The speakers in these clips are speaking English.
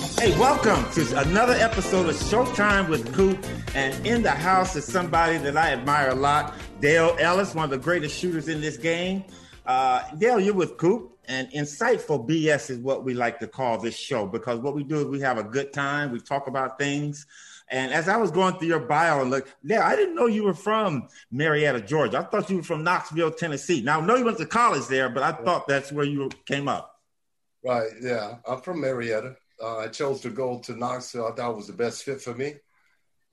Hey, welcome to another episode of Showtime with Coop. And in the house is somebody that I admire a lot, Dale Ellis, one of the greatest shooters in this game. Uh, Dale, you're with Coop, and insightful BS is what we like to call this show because what we do is we have a good time, we talk about things. And as I was going through your bio and look, Dale, I didn't know you were from Marietta, Georgia. I thought you were from Knoxville, Tennessee. Now I know you went to college there, but I thought that's where you came up. Right. Yeah, I'm from Marietta. Uh, I chose to go to Knoxville. I thought it was the best fit for me.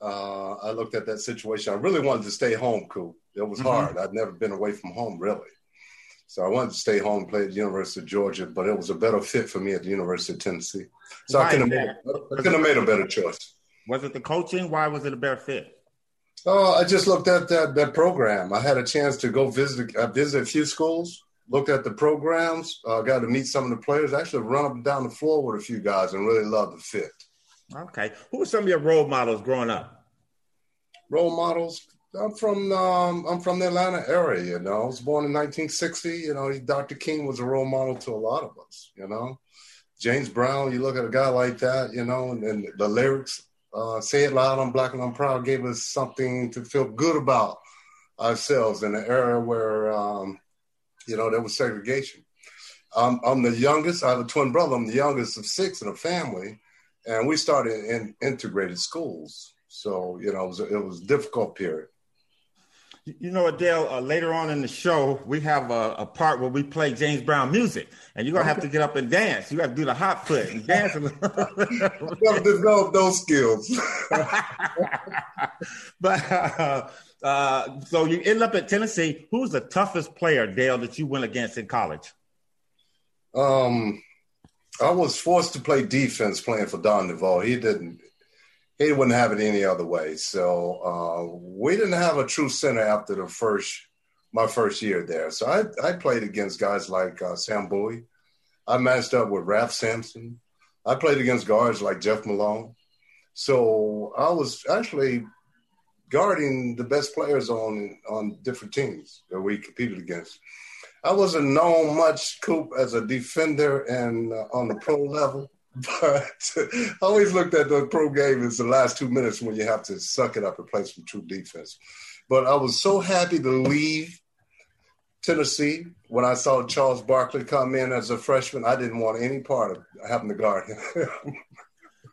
Uh, I looked at that situation. I really wanted to stay home, cool. It was mm-hmm. hard. I'd never been away from home, really. So I wanted to stay home, play at the University of Georgia, but it was a better fit for me at the University of Tennessee. So Why I couldn't, have made, I couldn't have made a better choice. Was it the coaching? Why was it a better fit? Oh, I just looked at that that program. I had a chance to go visit. I visited a few schools, looked at the programs, uh, got to meet some of the players. Actually, run up and down the floor with a few guys, and really loved the fit. Okay, who were some of your role models growing up? Role models. I'm from um, I'm from the Atlanta area. You know, I was born in 1960. You know, Dr. King was a role model to a lot of us. You know, James Brown. You look at a guy like that. You know, and, and the lyrics uh, "Say It Loud, I'm Black and I'm Proud" gave us something to feel good about ourselves in an era where um, you know there was segregation. Um, I'm the youngest. I have a twin brother. I'm the youngest of six in a family, and we started in integrated schools. So you know it was a, it was a difficult period. You know, Adele, uh, later on in the show, we have a, a, part where we play James Brown music, and you're going to have to get up and dance. You got to do the hot foot and dance. you got to develop those skills. but uh, uh, so you end up at Tennessee. Who's the toughest player, Dale, that you went against in college? Um, I was forced to play defense playing for Don DeVoe. He didn't he wouldn't have it any other way. So uh, we didn't have a true center after the first my first year there. So I I played against guys like uh, Sam Bowie. I matched up with Ralph Sampson. I played against guards like Jeff Malone. So I was actually guarding the best players on on different teams that we competed against. I wasn't known much, Coop, as a defender and uh, on the pro level. But I always looked at the pro game as the last two minutes when you have to suck it up and play some true defense. But I was so happy to leave Tennessee when I saw Charles Barkley come in as a freshman. I didn't want any part of having to guard him.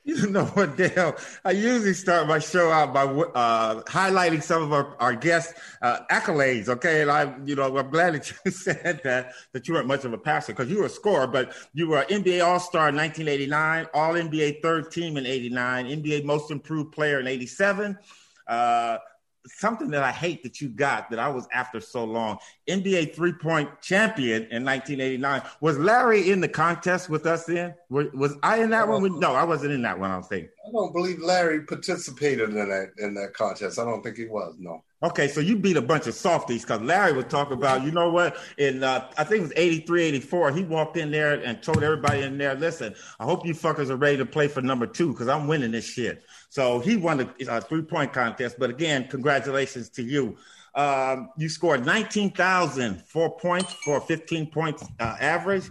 You know what, Dale? I usually start my show out by uh, highlighting some of our, our guests' uh, accolades. Okay, and I, you know, I'm glad that you said that that you weren't much of a passer because you were a scorer, but you were an NBA All Star in 1989, All NBA Third Team in '89, NBA Most Improved Player in '87. Uh, something that I hate that you got that I was after so long. NBA three point champion in 1989. Was Larry in the contest with us then? Was, was I in that one? no, I wasn't in that one. I was thinking. I don't believe Larry participated in that in that contest. I don't think he was. No. Okay, so you beat a bunch of softies because Larry would talk about, you know what, in uh, I think it was 83, 84, he walked in there and told everybody in there, listen, I hope you fuckers are ready to play for number two because I'm winning this shit. So he won the uh, three point contest. But again, congratulations to you. Um, you scored 19,000, four points for 15 points uh, average,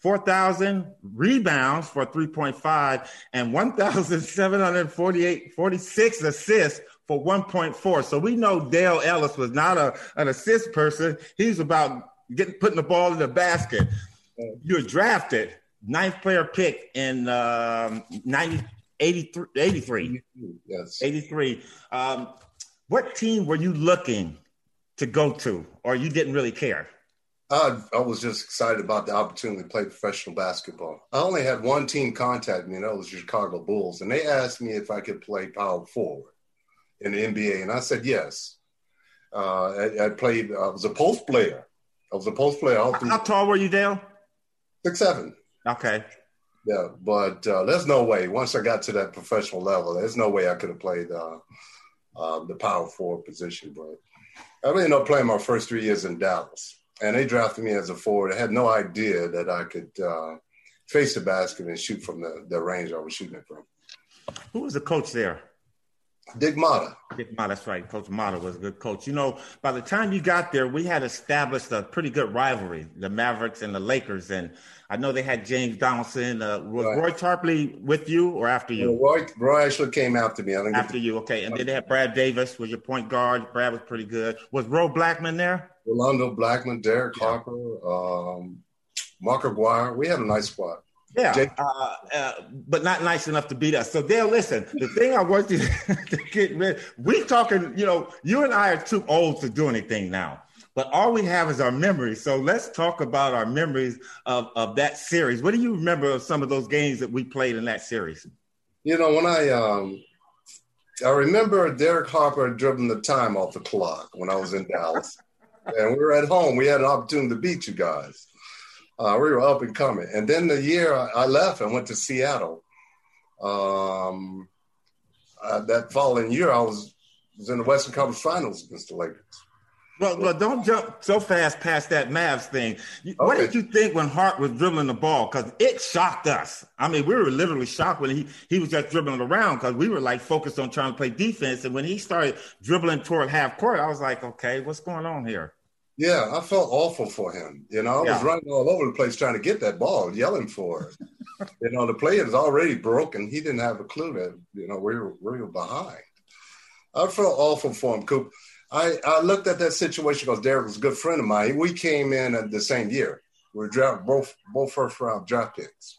4,000 rebounds for 3.5, and 1,748, 46 assists for 1.4. So we know Dale Ellis was not a, an assist person. He's about getting putting the ball in the basket. You were drafted ninth player pick in um, 90, 83, 83. Yes. 83. Um, what team were you looking to go to, or you didn't really care? I, I was just excited about the opportunity to play professional basketball. I only had one team contact me, and that was the Chicago Bulls. And they asked me if I could play power forward in the NBA, and I said yes. Uh, I, I, played. I was a post player. I was a post player. How tall were you, Dale? Six seven. Okay. Yeah, but uh, there's no way. Once I got to that professional level, there's no way I could have played uh, uh, the power forward position. But I really ended up playing my first three years in Dallas, and they drafted me as a forward. I had no idea that I could uh, face the basket and shoot from the, the range I was shooting it from. Who was the coach there? Dick Motta. Dick Motta, that's right. Coach Motta was a good coach. You know, by the time you got there, we had established a pretty good rivalry, the Mavericks and the Lakers. And I know they had James Donaldson. Uh, was right. Roy Tarpley with you or after you? Roy, Roy actually came after me. after you, okay. And then they had Brad Davis was your point guard. Brad was pretty good. Was Ro Blackman there? Rolando Blackman, Derek yeah. Harper, um, Mark Aguirre. We had a nice squad. Yeah, uh, uh, but not nice enough to beat us. So Dale, listen. The thing I want you to get rid. We talking. You know, you and I are too old to do anything now. But all we have is our memories. So let's talk about our memories of, of that series. What do you remember of some of those games that we played in that series? You know, when I um, I remember Derek Harper dribbling the time off the clock when I was in Dallas, and we were at home. We had an opportunity to beat you guys. Uh, we were up and coming. And then the year I left and went to Seattle, um, uh, that following year I was, was in the Western Conference Finals against the Lakers. Well, well, don't jump so fast past that Mavs thing. Okay. What did you think when Hart was dribbling the ball? Because it shocked us. I mean, we were literally shocked when he, he was just dribbling around because we were like focused on trying to play defense. And when he started dribbling toward half court, I was like, okay, what's going on here? Yeah, I felt awful for him. You know, I yeah. was running all over the place trying to get that ball, yelling for it. you know, the play is already broken. He didn't have a clue that, you know, we were, we were behind. I felt awful for him, Coop. I, I looked at that situation because Derek was a good friend of mine. We came in at the same year. We were draft, both both first round draft picks.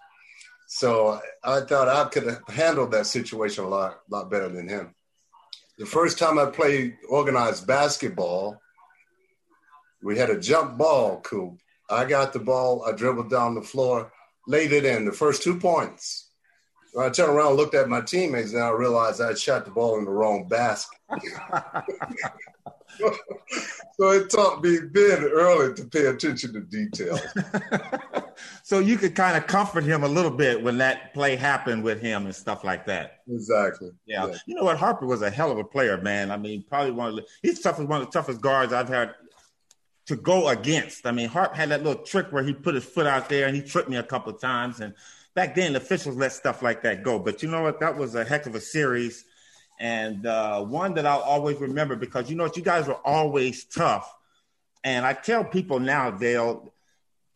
So I thought I could have handled that situation a lot, lot better than him. The first time I played organized basketball, we had a jump ball, Coop. I got the ball. I dribbled down the floor, laid it in. The first two points. I turned around, looked at my teammates, and I realized I shot the ball in the wrong basket. so it taught me then early to pay attention to details. so you could kind of comfort him a little bit when that play happened with him and stuff like that. Exactly. Yeah. yeah. You know what? Harper was a hell of a player, man. I mean, probably one of the he's tough one of the toughest guards I've had to go against. I mean, Harp had that little trick where he put his foot out there and he tripped me a couple of times. And back then, the officials let stuff like that go. But you know what? That was a heck of a series. And uh, one that I'll always remember because you know what? You guys were always tough. And I tell people now, Dale,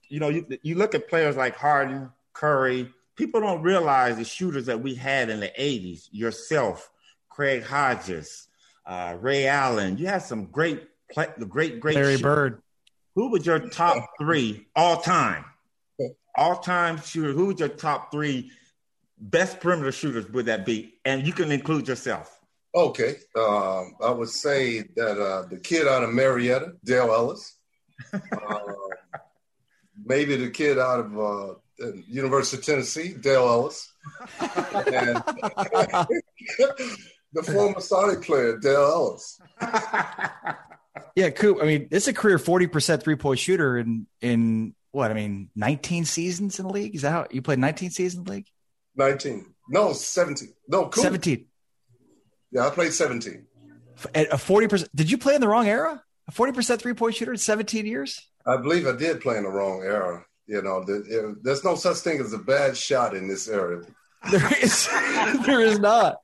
you know, you, you look at players like Harden, Curry, people don't realize the shooters that we had in the 80s, yourself, Craig Hodges, uh, Ray Allen. You had some great play, the great, great Larry Bird. Who was your top three all time? All time shooter. Who was your top three best perimeter shooters? Would that be? And you can include yourself. Okay, um, I would say that uh, the kid out of Marietta, Dale Ellis. uh, maybe the kid out of uh, University of Tennessee, Dale Ellis. and the former Sonic player, Dale Ellis. Yeah, Coop. I mean, it's a career forty percent three point shooter in in what? I mean, nineteen seasons in the league. Is that how you played? Nineteen seasons in the league. Nineteen. No, seventeen. No, Coop. seventeen. Yeah, I played seventeen. At a forty percent. Did you play in the wrong era? A forty percent three point shooter in seventeen years. I believe I did play in the wrong era. You know, the, there's no such thing as a bad shot in this era. There is. there is not.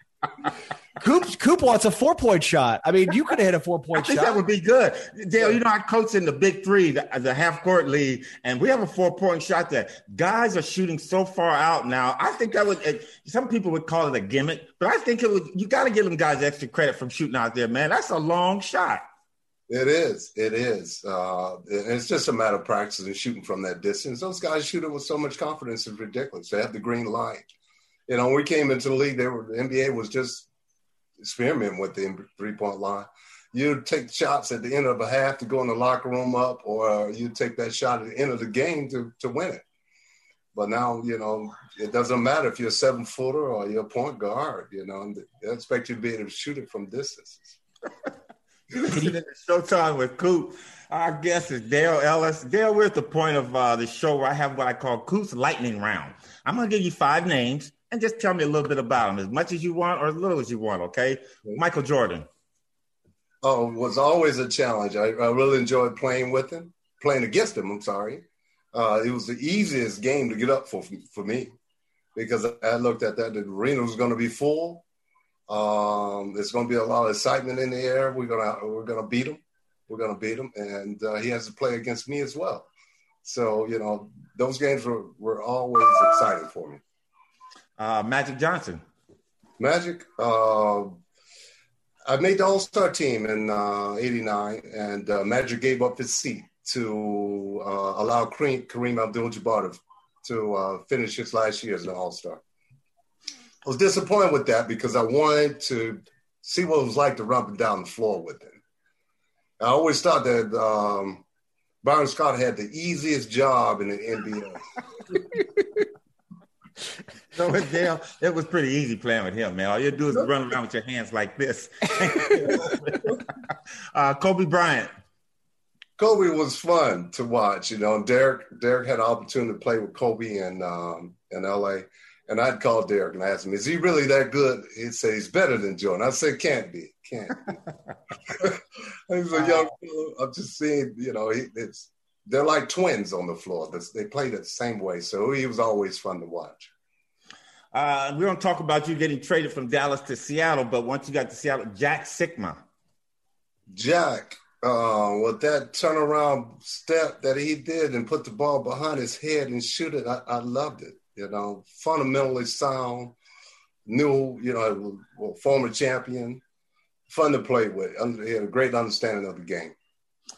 Coop, Coop wants a four point shot. I mean, you could have hit a four point shot. That would be good. Dale, you know, I coach in the big three, the, the half court league, and we have a four point shot there. Guys are shooting so far out now. I think that would, some people would call it a gimmick, but I think it would, you got to give them guys extra credit from shooting out there, man. That's a long shot. It is. It is. Uh, it's just a matter of practice and shooting from that distance. Those guys shoot it with so much confidence. It's ridiculous. They have the green light. You know, when we came into the league, they were the NBA was just experiment with the three point line. You take shots at the end of a half to go in the locker room up, or you take that shot at the end of the game to, to win it. But now, you know, it doesn't matter if you're a seven footer or you're a point guard, you know, expect you to be able to shoot it from distances. Showtime with Coop. Our guest is Dale Ellis. Dale, we're at the point of uh, the show where I have what I call Coop's lightning round. I'm going to give you five names and just tell me a little bit about him, as much as you want or as little as you want. Okay, Michael Jordan. Oh, was always a challenge. I, I really enjoyed playing with him, playing against him. I'm sorry. Uh, it was the easiest game to get up for for me because I looked at that. The arena was going to be full. Um, there's going to be a lot of excitement in the air. We're gonna we're gonna beat him. We're gonna beat him, and uh, he has to play against me as well. So you know those games were, were always exciting for me. Uh, Magic Johnson. Magic. Uh, I made the All Star team in '89, uh, and uh, Magic gave up his seat to uh, allow Kareem, Kareem Abdul-Jabbar to, to uh, finish his last year as an All Star. I was disappointed with that because I wanted to see what it was like to run up and down the floor with him. I always thought that um, Byron Scott had the easiest job in the NBA. So with Dale, it was pretty easy playing with him, man. All you do is run around with your hands like this. uh, Kobe Bryant. Kobe was fun to watch. You know, Derek Derek had an opportunity to play with Kobe in um, in LA. And I'd call Derek and ask him, is he really that good? He'd say he's better than Jordan. I said, can't be, can't be. he's a young fellow. I'm just saying, you know, he, it's they're like twins on the floor. They play the same way. So he was always fun to watch. Uh, we don't talk about you getting traded from Dallas to Seattle, but once you got to Seattle, Jack Sikma. Jack, uh, with that turnaround step that he did and put the ball behind his head and shoot it, I, I loved it. You know, fundamentally sound, new, you know, former champion, fun to play with. He had a great understanding of the game.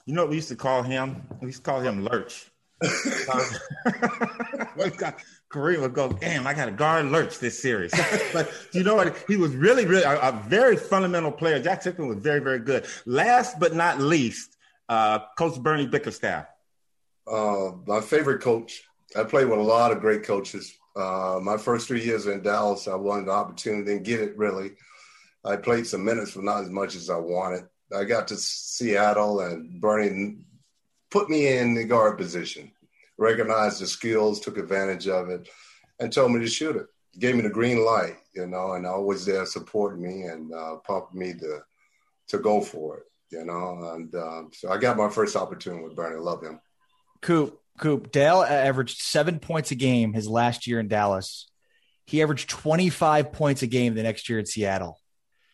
You know what we used to call him? We used to call him Lurch. Kareem would go, damn, I got to guard Lurch this series. but you know what? He was really, really a, a very fundamental player. Jack Sikma was very, very good. Last but not least, uh, Coach Bernie Bickerstaff. Uh, my favorite coach. I played with a lot of great coaches. Uh, my first three years in Dallas, I wanted the opportunity and get it really. I played some minutes, but not as much as I wanted. I got to Seattle, and Bernie put me in the guard position recognized the skills, took advantage of it, and told me to shoot it. Gave me the green light, you know, and always there supporting me and uh, pumped me to to go for it, you know. And um, so I got my first opportunity with Bernie. Love him. Coop, Coop, Dale averaged seven points a game his last year in Dallas. He averaged 25 points a game the next year in Seattle.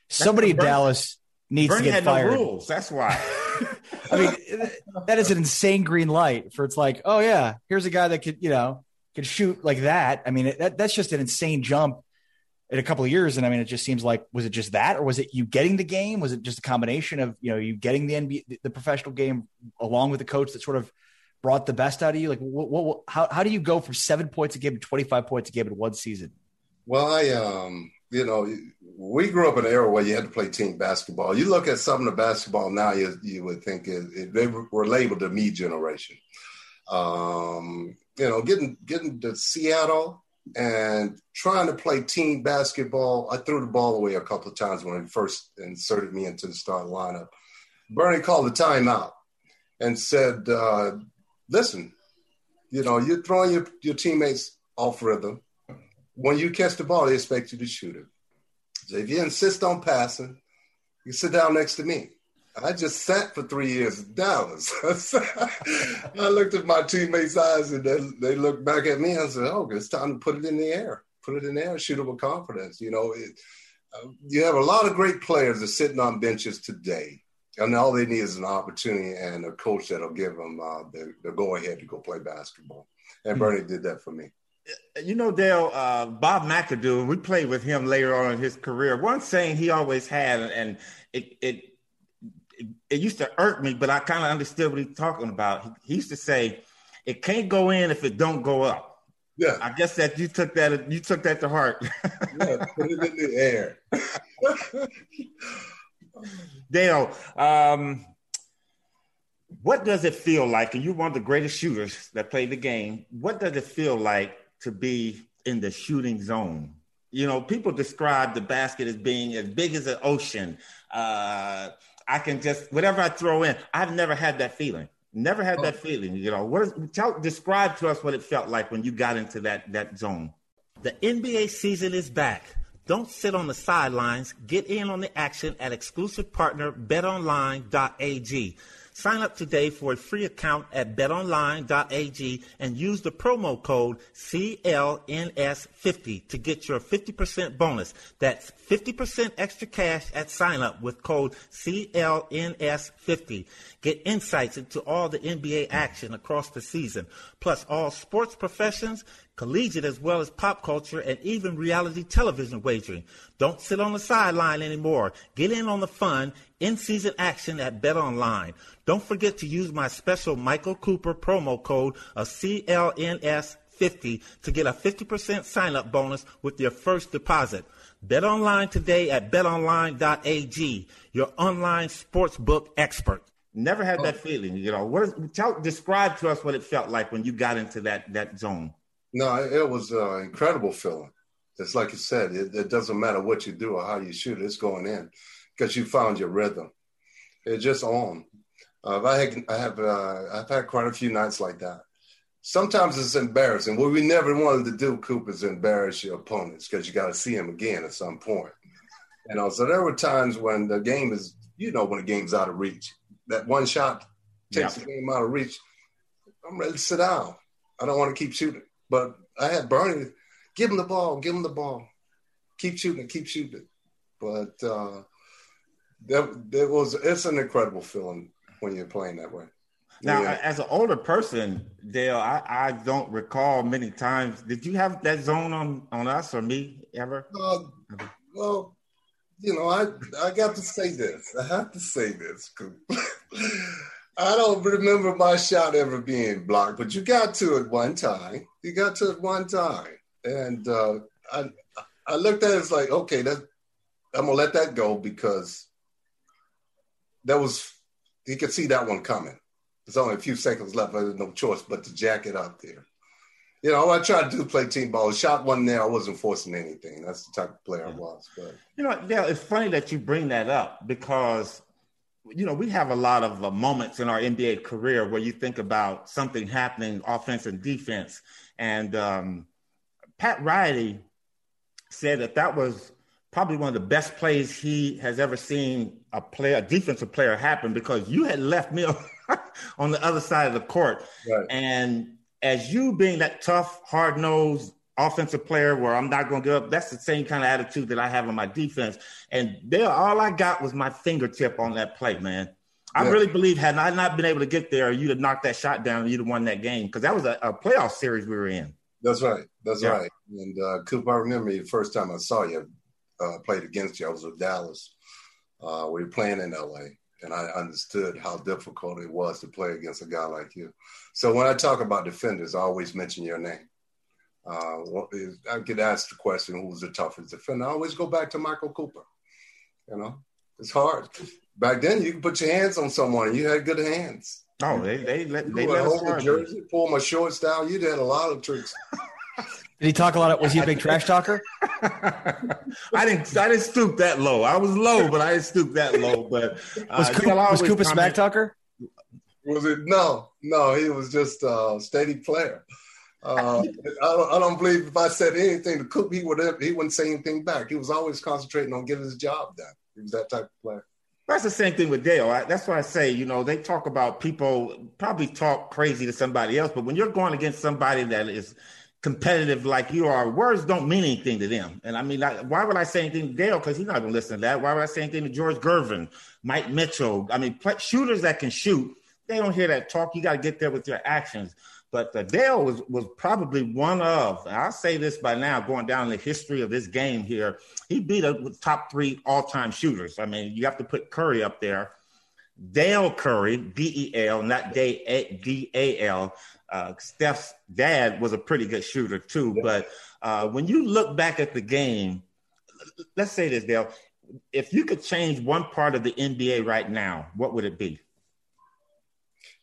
Somebody in Dallas needs Bernie to get fired. No rules. That's why. I mean, that is an insane green light for it's like, oh yeah, here's a guy that could, you know, could shoot like that. I mean, that, that's just an insane jump in a couple of years. And I mean, it just seems like, was it just that, or was it you getting the game? Was it just a combination of, you know, you getting the NBA, the professional game along with the coach that sort of brought the best out of you? Like, what, what, how, how do you go from seven points a game to 25 points a game in one season? Well, I, um, you know, we grew up in an era where you had to play team basketball. You look at some of the basketball now, you, you would think it, it, they were labeled the me generation. Um, you know, getting getting to Seattle and trying to play team basketball. I threw the ball away a couple of times when he first inserted me into the start lineup. Bernie called the timeout and said, uh, "Listen, you know, you're throwing your, your teammates off rhythm when you catch the ball, they expect you to shoot it. So if you insist on passing, you sit down next to me. I just sat for three years in Dallas. I looked at my teammates' eyes and they, they looked back at me and said, Oh, it's time to put it in the air. Put it in the air, shoot it with confidence. You know, it, uh, you have a lot of great players that are sitting on benches today. And all they need is an opportunity and a coach that'll give them uh, the, the go ahead to go play basketball. And mm-hmm. Bernie did that for me you know, Dale, uh, Bob McAdoo, we played with him later on in his career. One saying he always had, and it, it, it, it used to irk me, but I kind of understood what he's talking about. He, he, used to say, it can't go in if it don't go up. Yeah. I guess that you took that, you took that to heart. yeah, put it in the air. Dale, um, what does it feel like? And you're one of the greatest shooters that played the game. What does it feel like to be in the shooting zone. You know, people describe the basket as being as big as an ocean. Uh, I can just whatever I throw in. I've never had that feeling. Never had that feeling. You know, what is tell describe to us what it felt like when you got into that that zone. The NBA season is back. Don't sit on the sidelines. Get in on the action at exclusive partner betonline.ag. Sign up today for a free account at betonline.ag and use the promo code CLNS50 to get your 50% bonus. That's 50% extra cash at sign up with code CLNS50. Get insights into all the NBA action across the season, plus all sports professions collegiate as well as pop culture, and even reality television wagering. Don't sit on the sideline anymore. Get in on the fun, in season action at Bet Online. Don't forget to use my special Michael Cooper promo code of CLNS50 to get a 50% sign up bonus with your first deposit. Bet online today at betonline.ag, your online sportsbook expert. Never had that oh. feeling, you know. What is, tell, describe to us what it felt like when you got into that that zone. No, it was an incredible feeling. It's like you said, it, it, doesn't matter what you do or how you shoot, it's going in because you found your rhythm. It's just on. Uh, I, had, I have uh, I've had quite a few nights like that. Sometimes it's embarrassing. What we never wanted to do, Coop, is embarrass your opponents because you got to see them again at some point. You know, so there were times when the game is, you know, when the game's out of reach. That one shot takes the game out of reach. I'm ready to sit down. I don't want to keep shooting. But I had Bernie, give him the ball, give him the ball, keep shooting, keep shooting. But uh, that that was it's an incredible feeling when you're playing that way. Now, yeah. as an older person, Dale, I, I don't recall many times. Did you have that zone on on us or me ever? Uh, well, you know, I I got to say this. I have to say this. I don't remember my shot ever being blocked, but you got to at one time. You got to it one time, and uh, I I looked at it as like, okay, that I'm gonna let that go because that was he could see that one coming. There's only a few seconds left. I had no choice but to jack it up there. You know, I tried to do play team ball. Shot one there. I wasn't forcing anything. That's the type of player I was. But you know, Dale, it's funny that you bring that up because you know, we have a lot of uh, moments in our NBA career where you think about something happening, offense and defense. And um, Pat Riley said that that was probably one of the best plays he has ever seen a player, a defensive player happen because you had left me on the other side of the court. Right. And as you being that tough, hard nosed offensive player where I'm not going to give up. That's the same kind of attitude that I have on my defense. And there, all I got was my fingertip on that play, man. I yeah. really believe had I not been able to get there, you'd have knocked that shot down and you'd have won that game because that was a, a, playoff series we were in. That's right. That's yeah. right. And uh, Coop, I remember the first time I saw you uh, played against you. I was with Dallas. Uh, we were playing in LA, and I understood how difficult it was to play against a guy like you. So when I talk about defenders, I always mention your name uh, I get asked the question, who's the toughest defender? I always go back to Michael Cooper. You know, it's hard. Back then, you could put your hands on someone and you had good hands. Oh, they they let they let hold the jersey, pull my shorts down. You did a lot of tricks. Did he talk a lot? Of, was he a big trash talker? I didn't. I didn't stoop that low. I was low, but I didn't stoop that low. But uh, was, Coop, was Coop a smack talker? Was it no, no? He was just a steady player. Uh, I, don't, I, don't, believe if I said anything to Coop, he would he wouldn't say anything back. He was always concentrating on getting his job done. He was that type of player. That's the same thing with Dale. I, that's why I say, you know, they talk about people probably talk crazy to somebody else, but when you're going against somebody that is competitive like you are, words don't mean anything to them. And I mean, I, why would I say anything to Dale? Because he's not going to listen to that. Why would I say anything to George Gervin, Mike Mitchell? I mean, shooters that can shoot, they don't hear that talk. You got to get there with your actions. But Dale was was probably one of, I'll say this by now, going down the history of this game here, he beat a top three all time shooters. I mean, you have to put Curry up there. Dell Curry, D E L, not D A L. Uh, Steph's dad was a pretty good shooter too. But uh, when you look back at the game, let's say this, Dale. If you could change one part of the NBA right now, what would it be?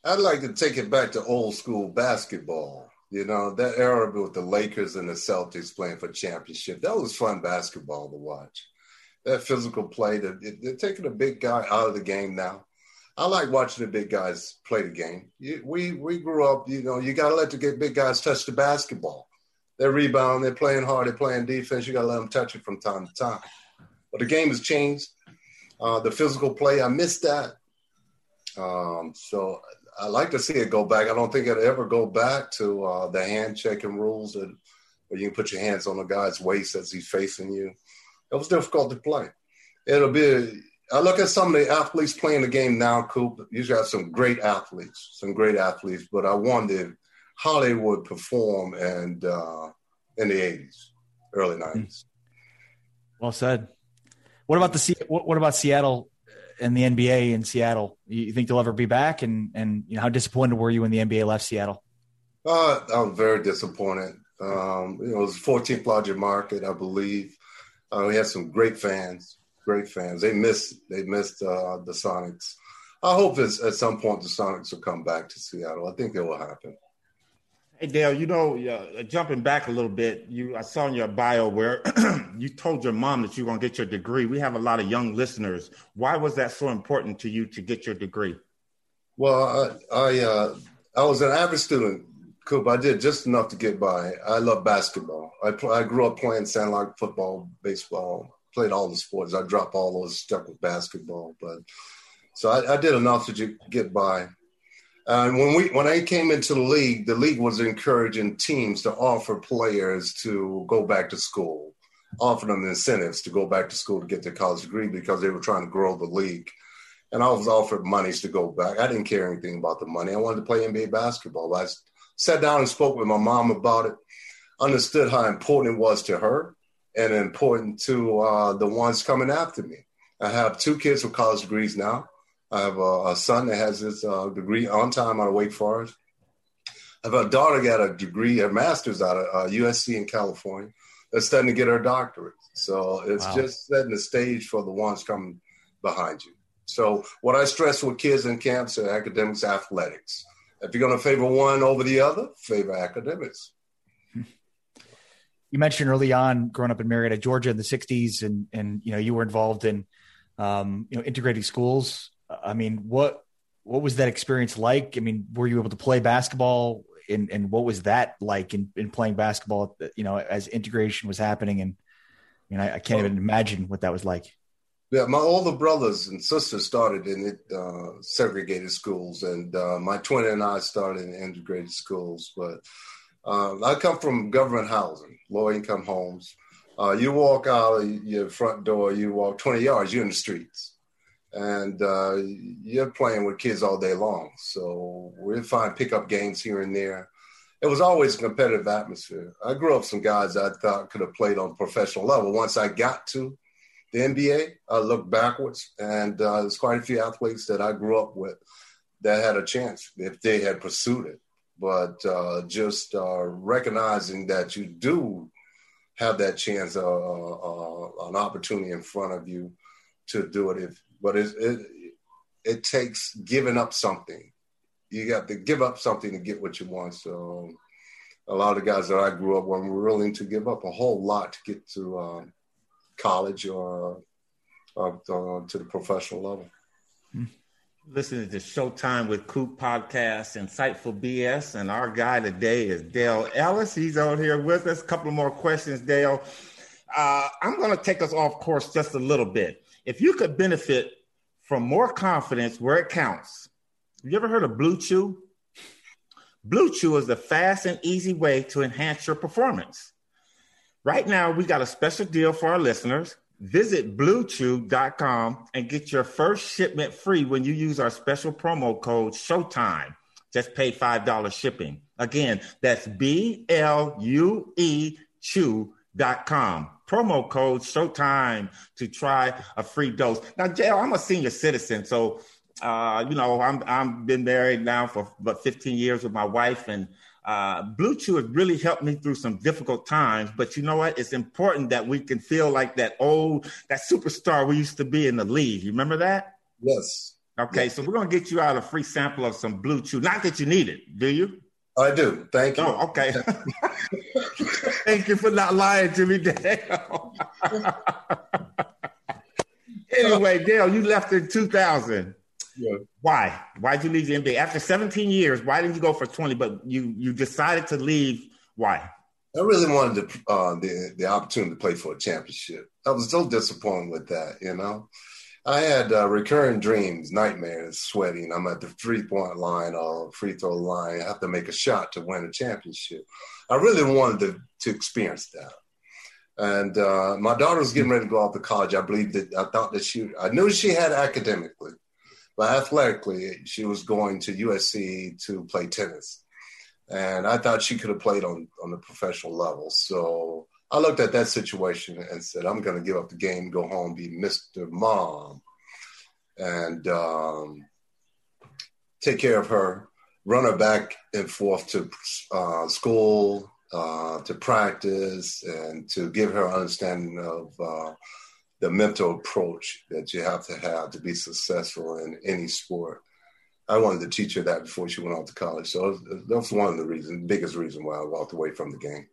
I'd like to take it back to old school basketball. You know, that era with the Lakers and the Celtics playing for championship. That was fun basketball to watch. That physical play, they're taking a big guy out of the game now. I like watching the big guys play the game. we we grew up, you know, you got to let the big guys touch the basketball. They're rebounding, they're playing hard, they're playing defense. You got to let them touch it from time to time. But the game has changed. Uh, the physical play, I miss that. Um, so I like to see it go back. I don't think it'll ever go back to uh, the hand checking rules that, where you can put your hands on a guy's waist as he's facing you. It was difficult to play. It'll be. I look at some of the athletes playing the game now, Coop. You got some great athletes, some great athletes, but I wonder how they would perform and uh, in the '80s, early '90s. Well said. What about the what about Seattle and the NBA in Seattle? You think they'll ever be back? And and you know, how disappointed were you when the NBA left Seattle? Uh, I was very disappointed. Um, you know, it was the 14th largest market, I believe. Uh, we had some great fans, great fans. They missed they missed uh, the Sonics. I hope at some point the Sonics will come back to Seattle. I think it will happen. Hey Dale, you know, uh, jumping back a little bit, you I saw in your bio where you told your mom that you were going to get your degree. We have a lot of young listeners. Why was that so important to you to get your degree? Well, I I, uh, I was an average student, Coop. I did just enough to get by. I love basketball. I I grew up playing sandlot football, baseball, played all the sports. I dropped all those, stuck with basketball, but so I, I did enough to get by. And when we when I came into the league, the league was encouraging teams to offer players to go back to school, offer them incentives to go back to school to get their college degree because they were trying to grow the league. And I was offered monies to go back. I didn't care anything about the money. I wanted to play NBA basketball. I sat down and spoke with my mom about it, understood how important it was to her and important to uh, the ones coming after me. I have two kids with college degrees now. I have a, a son that has his uh, degree on time out of Wake Forest. I have a daughter got a degree, a master's out of uh, USC in California that's starting to get her doctorate. So it's wow. just setting the stage for the ones coming behind you. So what I stress with kids in camps are academics, athletics. If you're going to favor one over the other, favor academics. You mentioned early on growing up in Marietta, Georgia in the '60s, and and you know you were involved in um, you know integrating schools I mean, what what was that experience like? I mean, were you able to play basketball, and and what was that like in, in playing basketball? You know, as integration was happening, and I mean, I, I can't even imagine what that was like. Yeah, my older brothers and sisters started in it, uh, segregated schools, and uh, my twin and I started in integrated schools. But uh, I come from government housing, low income homes. Uh, you walk out of your front door, you walk 20 yards, you're in the streets and uh, you're playing with kids all day long. So we find pickup games here and there. It was always a competitive atmosphere. I grew up some guys I thought could have played on professional level. Once I got to the NBA, I looked backwards, and uh, there's quite a few athletes that I grew up with that had a chance if they had pursued it. But uh, just uh, recognizing that you do have that chance, uh, uh, an opportunity in front of you to do it if but it, it it takes giving up something. You got to give up something to get what you want. So a lot of the guys that I grew up with were willing to give up a whole lot to get to um, college or uh, to the professional level. Listening to Showtime with Coop podcast, Insightful BS, and our guy today is Dale Ellis. He's on here with us. A couple more questions, Dale. Uh, I'm going to take us off course just a little bit if you could benefit from more confidence where it counts, have you ever heard of Blue Chew? Blue Chew is the fast and easy way to enhance your performance. Right now, we got a special deal for our listeners. Visit bluechew.com and get your first shipment free when you use our special promo code SHOWTIME. Just pay $5 shipping. Again, that's B L U E Chew.com promo code Showtime to try a free dose. Now, Jail, I'm a senior citizen, so uh, you know I'm I'm been married now for about 15 years with my wife, and uh, Blue Chew has really helped me through some difficult times. But you know what? It's important that we can feel like that old that superstar we used to be in the league. You remember that? Yes. Okay, yes. so we're gonna get you out a free sample of some Blue Chew. Not that you need it, do you? I do. Thank you. Oh, okay. Thank you for not lying to me, Dale. anyway, Dale, you left in 2000. Yeah. Why? Why'd you leave the NBA after 17 years? Why didn't you go for 20? But you you decided to leave. Why? I really wanted the, uh, the the opportunity to play for a championship. I was so disappointed with that. You know, I had uh, recurring dreams, nightmares, sweating. I'm at the three point line or free throw line. I have to make a shot to win a championship. I really wanted to, to experience that. And uh, my daughter was getting ready to go off to college. I believe that I thought that she, I knew she had academically, but athletically, she was going to USC to play tennis. And I thought she could have played on, on the professional level. So I looked at that situation and said, I'm going to give up the game, go home, be Mr. Mom, and um, take care of her, run her back and forth to uh, school, uh, to practice, and to give her understanding of uh, the mental approach that you have to have to be successful in any sport. I wanted to teach her that before she went off to college. So that's one of the reasons, biggest reason why I walked away from the game.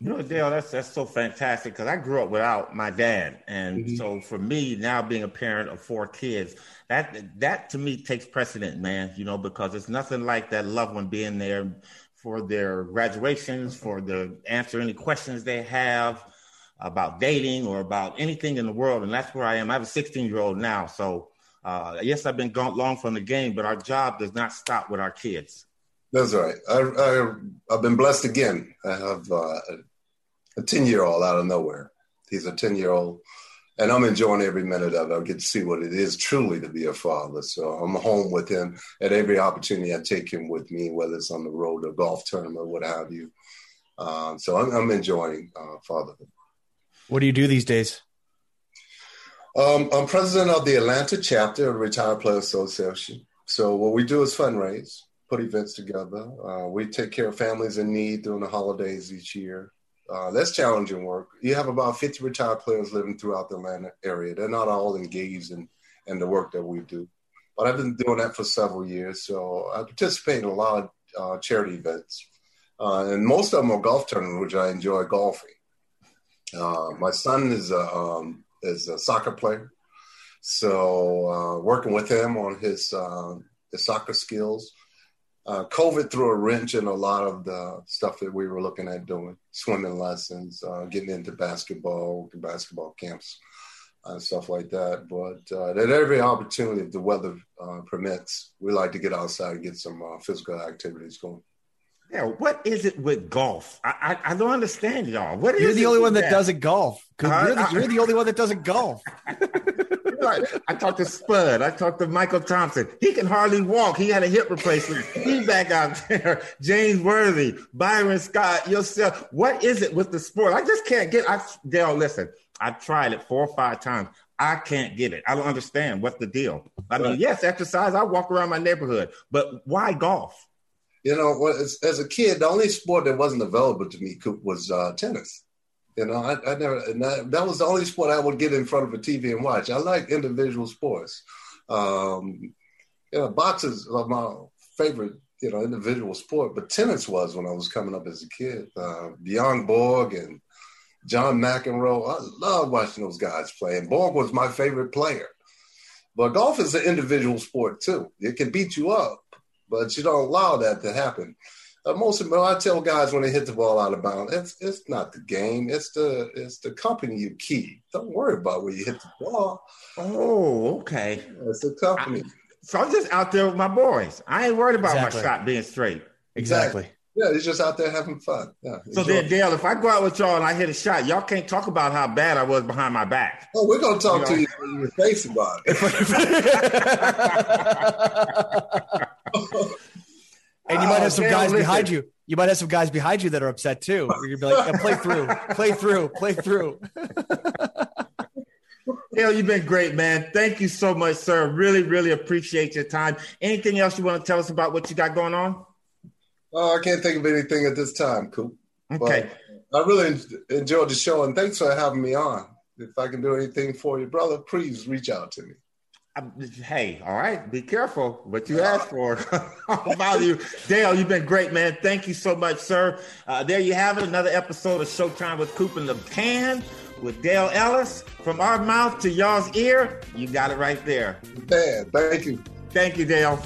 You know, Dale, that's that's so fantastic because I grew up without my dad, and mm-hmm. so for me now being a parent of four kids, that that to me takes precedent, man. You know, because it's nothing like that loved one being there for their graduations, for the answer any questions they have about dating or about anything in the world, and that's where I am. I have a 16 year old now, so uh, yes, I've been gone long from the game, but our job does not stop with our kids. That's right. I, I have been blessed again. I have uh, a ten year old out of nowhere. He's a ten year old, and I'm enjoying every minute of it. I get to see what it is truly to be a father. So I'm home with him at every opportunity. I take him with me, whether it's on the road or golf tournament, what have you. Um, so I'm, I'm enjoying uh, fatherhood. What do you do these days? Um, I'm president of the Atlanta chapter of the Retired Player Association. So what we do is fundraise put events together. Uh, we take care of families in need during the holidays each year. Uh, that's challenging work. You have about 50 retired players living throughout the Atlanta area. They're not all engaged in, in the work that we do. But I've been doing that for several years. So I participate in a lot of uh, charity events. Uh, and most of them are golf tournaments, which I enjoy golfing. Uh, my son is a, um, is a soccer player. So uh, working with him on his, his soccer skills uh, COVID threw a wrench in a lot of the stuff that we were looking at doing, swimming lessons, uh, getting into basketball, basketball camps, uh, stuff like that. But uh, at every opportunity, if the weather uh, permits, we like to get outside and get some uh, physical activities going. Yeah, what is it with golf? I I, I don't understand y'all. What you're is the only one that, that doesn't golf. You're the, you're the only one that doesn't golf. I talked to Spud. I talked to Mychal Thompson. He can hardly walk. He had a hip replacement. He's back out there. James Worthy, Byron Scott, yourself. What is it with the sport? I just can't get. I Dale, listen. I've tried it four or five times. I can't get it. I don't understand what's the deal. I mean, yes, exercise. I walk around my neighborhood, but why golf? You know, as, as a kid, the only sport that wasn't available to me was uh, tennis. You know, I, I never, that, was the only sport I would get in front of a TV and watch. I like individual sports. Um, you know, boxing is my favorite, you know, individual sport, but tennis was when I was coming up as a kid. Uh, Bjorn Borg and John McEnroe, I love watching those guys play. And Borg was my favorite player. But golf is an individual sport too. It can beat you up, but you don't allow that to happen uh, most of I tell guys when they hit the ball out of bounds, it's it's not the game, it's the it's the company you keep. Don't worry about where you hit the ball. Oh, okay. It's the company. I, so I'm just out there with my boys. I ain't worried about exactly. my shot being straight. Exactly. Yeah, it's just out there having fun. Yeah, so then, Dale, if I go out with y'all and I hit a shot, y'all can't talk about how bad I was behind my back. Oh, we're gonna talk you to you in your face about it. And you might have oh, some oh, guys behind you. You might have some guys behind you that are upset too. You're gonna be like, yeah, play through, play through, play through. Dale, you've been great, man. Thank you so much, sir. Really, really appreciate your time. Anything else you want to tell us about what you got going on? Oh, I can't think of anything at this time, Coop. Okay. But I really enjoyed the show, and thanks for having me on. If I can do anything for you, brother, please reach out to me hey, all right, be careful what you ask for. value. Dale, you've been great, man. Thank you so much, sir. Uh, there you have it, another episode of Showtime with Coop and the Pan with Dale Ellis. From our mouth to y'all's ear, you got it right there. Man, thank you. Thank you, Dale.